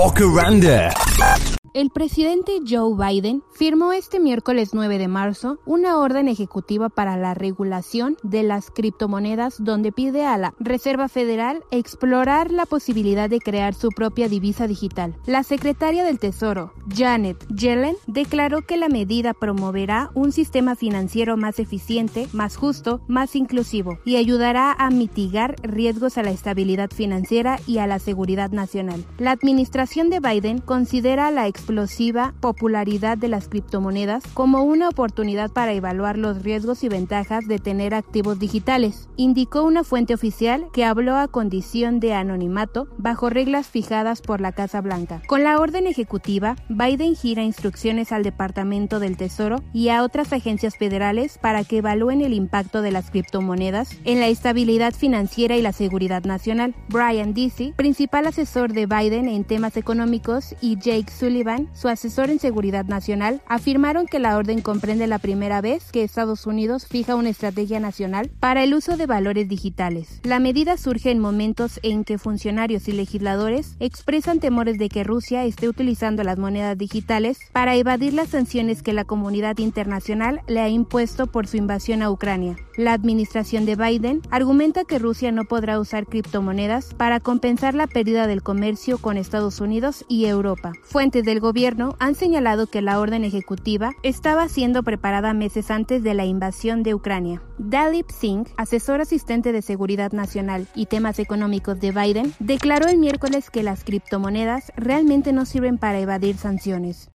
Bocaranda. El presidente Joe Biden firmó este miércoles 9 de marzo una orden ejecutiva para la regulación de las criptomonedas donde pide a la Reserva Federal explorar la posibilidad de crear su propia divisa digital. La secretaria del Tesoro, Janet Yellen, declaró que la medida promoverá un sistema financiero más eficiente, más justo, más inclusivo y ayudará a mitigar riesgos a la estabilidad financiera y a la seguridad nacional. La administración de Biden considera la explosiva popularidad de las criptomonedas como una oportunidad para evaluar los riesgos y ventajas de tener activos digitales, indicó una fuente oficial que habló a condición de anonimato bajo reglas fijadas por la Casa Blanca. Con la orden ejecutiva, Biden gira instrucciones al Departamento del Tesoro y a otras agencias federales para que evalúen el impacto de las criptomonedas en la estabilidad financiera y la seguridad nacional. Brian Deasy, principal asesor de Biden en temas económicos, y Jake Sullivan, su asesor en seguridad nacional, afirmaron que la orden comprende la primera vez que Estados Unidos fija una estrategia nacional para el uso de valores digitales. La medida surge en momentos en que funcionarios y legisladores expresan temores de que Rusia esté utilizando las monedas digitales para evadir las sanciones que la comunidad internacional le ha impuesto por su invasión a Ucrania. La administración de Biden argumenta que Rusia no podrá usar criptomonedas para compensar la pérdida del comercio con Estados Unidos y Europa. Fuentes del gobierno han señalado que la orden ejecutiva estaba siendo preparada meses antes de la invasión de Ucrania. Dalip Singh, asesor asistente de seguridad nacional y temas económicos de Biden, declaró el miércoles que las criptomonedas realmente no sirven para evadir sanciones.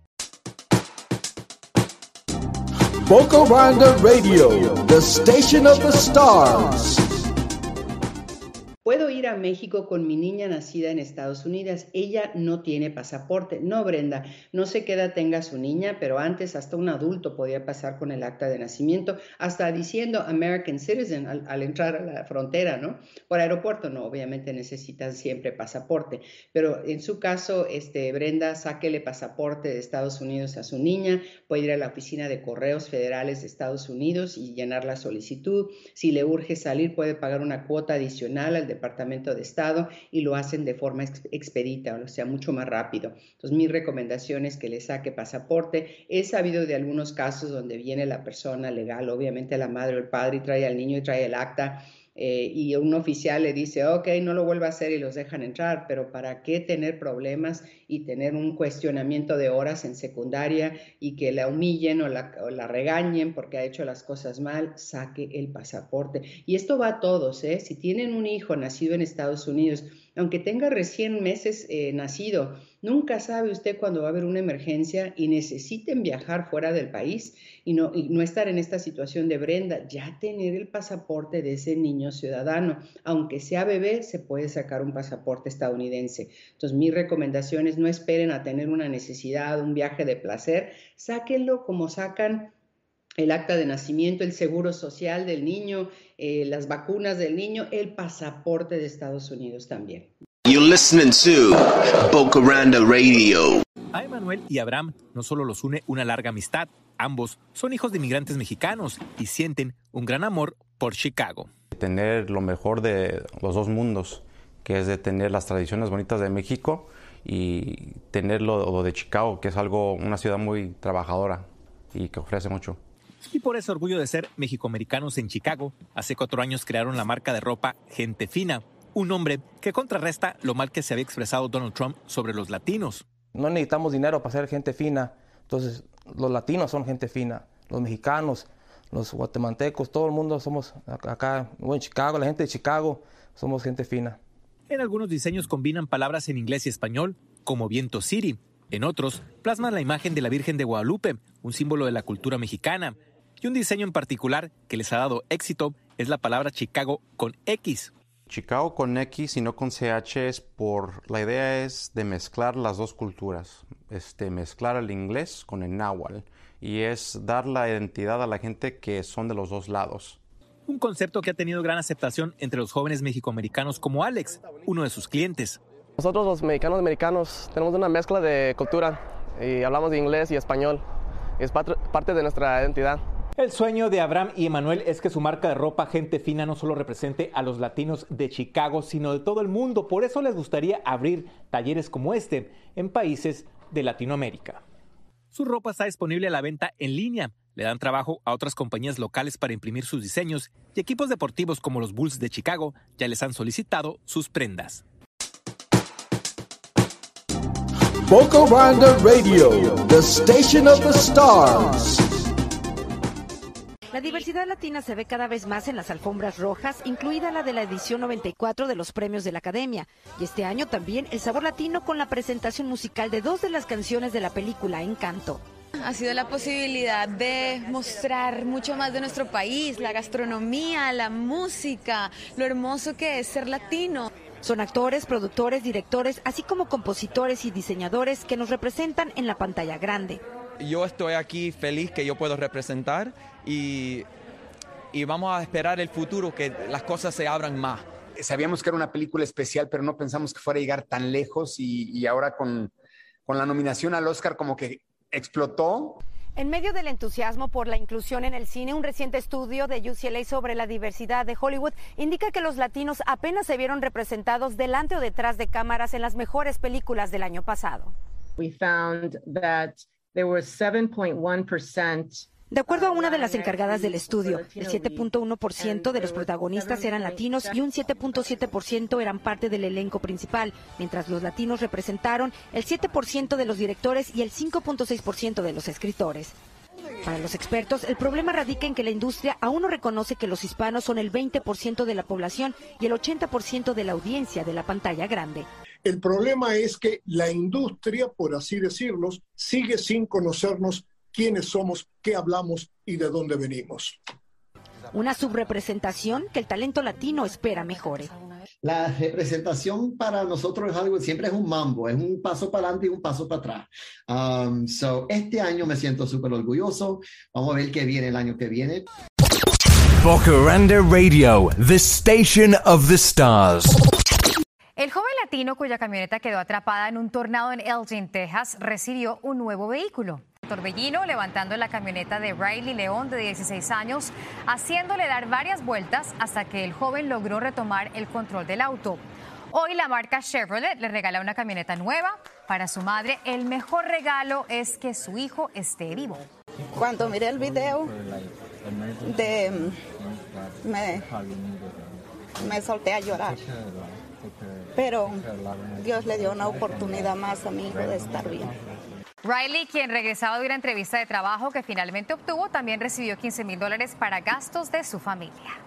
Radio, the station of the stars. Puedo ir a México con mi niña nacida en Estados Unidos. Ella no tiene pasaporte. No, Brenda, no sé qué edad tenga su niña, pero antes hasta un adulto podía pasar con el acta de nacimiento, hasta diciendo American Citizen al, entrar a la frontera, ¿no? Por aeropuerto, no, obviamente necesitan siempre pasaporte. Pero en su caso, este, Brenda, sáquele pasaporte de Estados Unidos a su niña, puede ir a la oficina de correos federales de Estados Unidos y llenar la solicitud. Si le urge salir, puede pagar una cuota adicional al Departamento de Estado y lo hacen de forma expedita, o sea, mucho más rápido. Entonces, mi recomendación es que le saque pasaporte. He sabido de algunos casos donde viene la persona legal, obviamente la madre o el padre, y trae al niño y trae el acta eh, y un oficial le dice, ok, no lo vuelva a hacer y los dejan entrar, pero ¿para qué tener problemas y tener un cuestionamiento de horas en secundaria y que la humillen o la, o la regañen porque ha hecho las cosas mal? Saque el pasaporte. Y esto va a todos, ¿eh? Si tienen un hijo nacido en Estados Unidos, aunque tenga recién meses eh, nacido, nunca sabe usted cuándo va a haber una emergencia y necesiten viajar fuera del país y no, y no estar en esta situación de Brenda, ya tener el pasaporte de ese niño ciudadano. Aunque sea bebé, se puede sacar un pasaporte estadounidense. Entonces, mi recomendación es no esperen a tener una necesidad, un viaje de placer, sáquenlo como sacan el acta de nacimiento, el seguro social del niño, eh, las vacunas del niño, el pasaporte de Estados Unidos también. You're listening to Radio. A Emanuel y Abraham no solo los une una larga amistad, ambos son hijos de inmigrantes mexicanos y sienten un gran amor por Chicago. Tener lo mejor de los dos mundos, que es de tener las tradiciones bonitas de México y tener lo de Chicago, que es algo, una ciudad muy trabajadora y que ofrece mucho. Y por ese orgullo de ser mexicoamericanos en Chicago, hace cuatro años crearon la marca de ropa Gente Fina, un nombre que contrarresta lo mal que se había expresado Donald Trump sobre los latinos. No necesitamos dinero para ser gente fina, entonces los latinos son gente fina, los mexicanos, los guatemaltecos, todo el mundo somos acá en Chicago, la gente de Chicago somos gente fina. En algunos diseños combinan palabras en inglés y español, como Viento City. En otros, plasman la imagen de la Virgen de Guadalupe, un símbolo de la cultura mexicana. Y un diseño en particular que les ha dado éxito es la palabra Chicago con X. Chicago con X y no con CH es por la idea es de mezclar las dos culturas, este mezclar el inglés con el náhuatl y es dar la identidad a la gente que son de los dos lados. Un concepto que ha tenido gran aceptación entre los jóvenes mexicoamericanos como Alex, uno de sus clientes. Nosotros los mexicanos americanos tenemos una mezcla de cultura y hablamos de inglés y español. Es parte de nuestra identidad. El sueño de Abraham y Emanuel es que su marca de ropa Gente Fina no solo represente a los latinos de Chicago, sino de todo el mundo. Por eso les gustaría abrir talleres como este en países de Latinoamérica. Su ropa está disponible a la venta en línea. Le dan trabajo a otras compañías locales para imprimir sus diseños y equipos deportivos como los Bulls de Chicago ya les han solicitado sus prendas. Boca Radio, the station of the stars. La diversidad latina se ve cada vez más en las alfombras rojas, incluida la de la edición 94 de los premios de la Academia. Y este año también el sabor latino con la presentación musical de dos de las canciones de la película Encanto. Ha sido la posibilidad de mostrar mucho más de nuestro país, la gastronomía, la música, lo hermoso que es ser latino. Son actores, productores, directores, así como compositores y diseñadores que nos representan en la pantalla grande. Yo estoy aquí feliz que yo puedo representar y, y vamos a esperar el futuro, que las cosas se abran más. Sabíamos que era una película especial, pero no pensamos que fuera a llegar tan lejos y, y ahora con, con la nominación al Oscar como que explotó. En medio del entusiasmo por la inclusión en el cine, un reciente estudio de UCLA sobre la diversidad de Hollywood indica que los latinos apenas se vieron representados delante o detrás de cámaras en las mejores películas del año pasado. We found that there was 7.1% de acuerdo a una de las encargadas del estudio, el 7.1% de los protagonistas eran latinos y un 7.7% eran parte del elenco principal, mientras los latinos representaron el 7% de los directores y el 5.6% de los escritores. Para los expertos, el problema radica en que la industria aún no reconoce que los hispanos son el 20% de la población y el 80% de la audiencia de la pantalla grande. El problema es que la industria, por así decirlo, sigue sin conocernos quiénes somos, qué hablamos y de dónde venimos. Una subrepresentación que el talento latino espera mejore. La representación para nosotros es algo, siempre es un mambo, es un paso para adelante y un paso para atrás. Um, so, este año me siento súper orgulloso. Vamos a ver qué viene el año que viene. Bocaranda Radio, the station of the stars. El joven latino cuya camioneta quedó atrapada en un tornado en Elgin, Texas, recibió un nuevo vehículo. Torbellino levantando la camioneta de Riley León de 16 años, haciéndole dar varias vueltas hasta que el joven logró retomar el control del auto. Hoy la marca Chevrolet le regala una camioneta nueva para su madre. El mejor regalo es que su hijo esté vivo. Cuando miré el video de me, me solté a llorar. Pero Dios le dio una oportunidad más a mi hijo de estar bien. Riley, quien regresaba de una entrevista de trabajo que finalmente obtuvo, también recibió 15 mil dólares para gastos de su familia.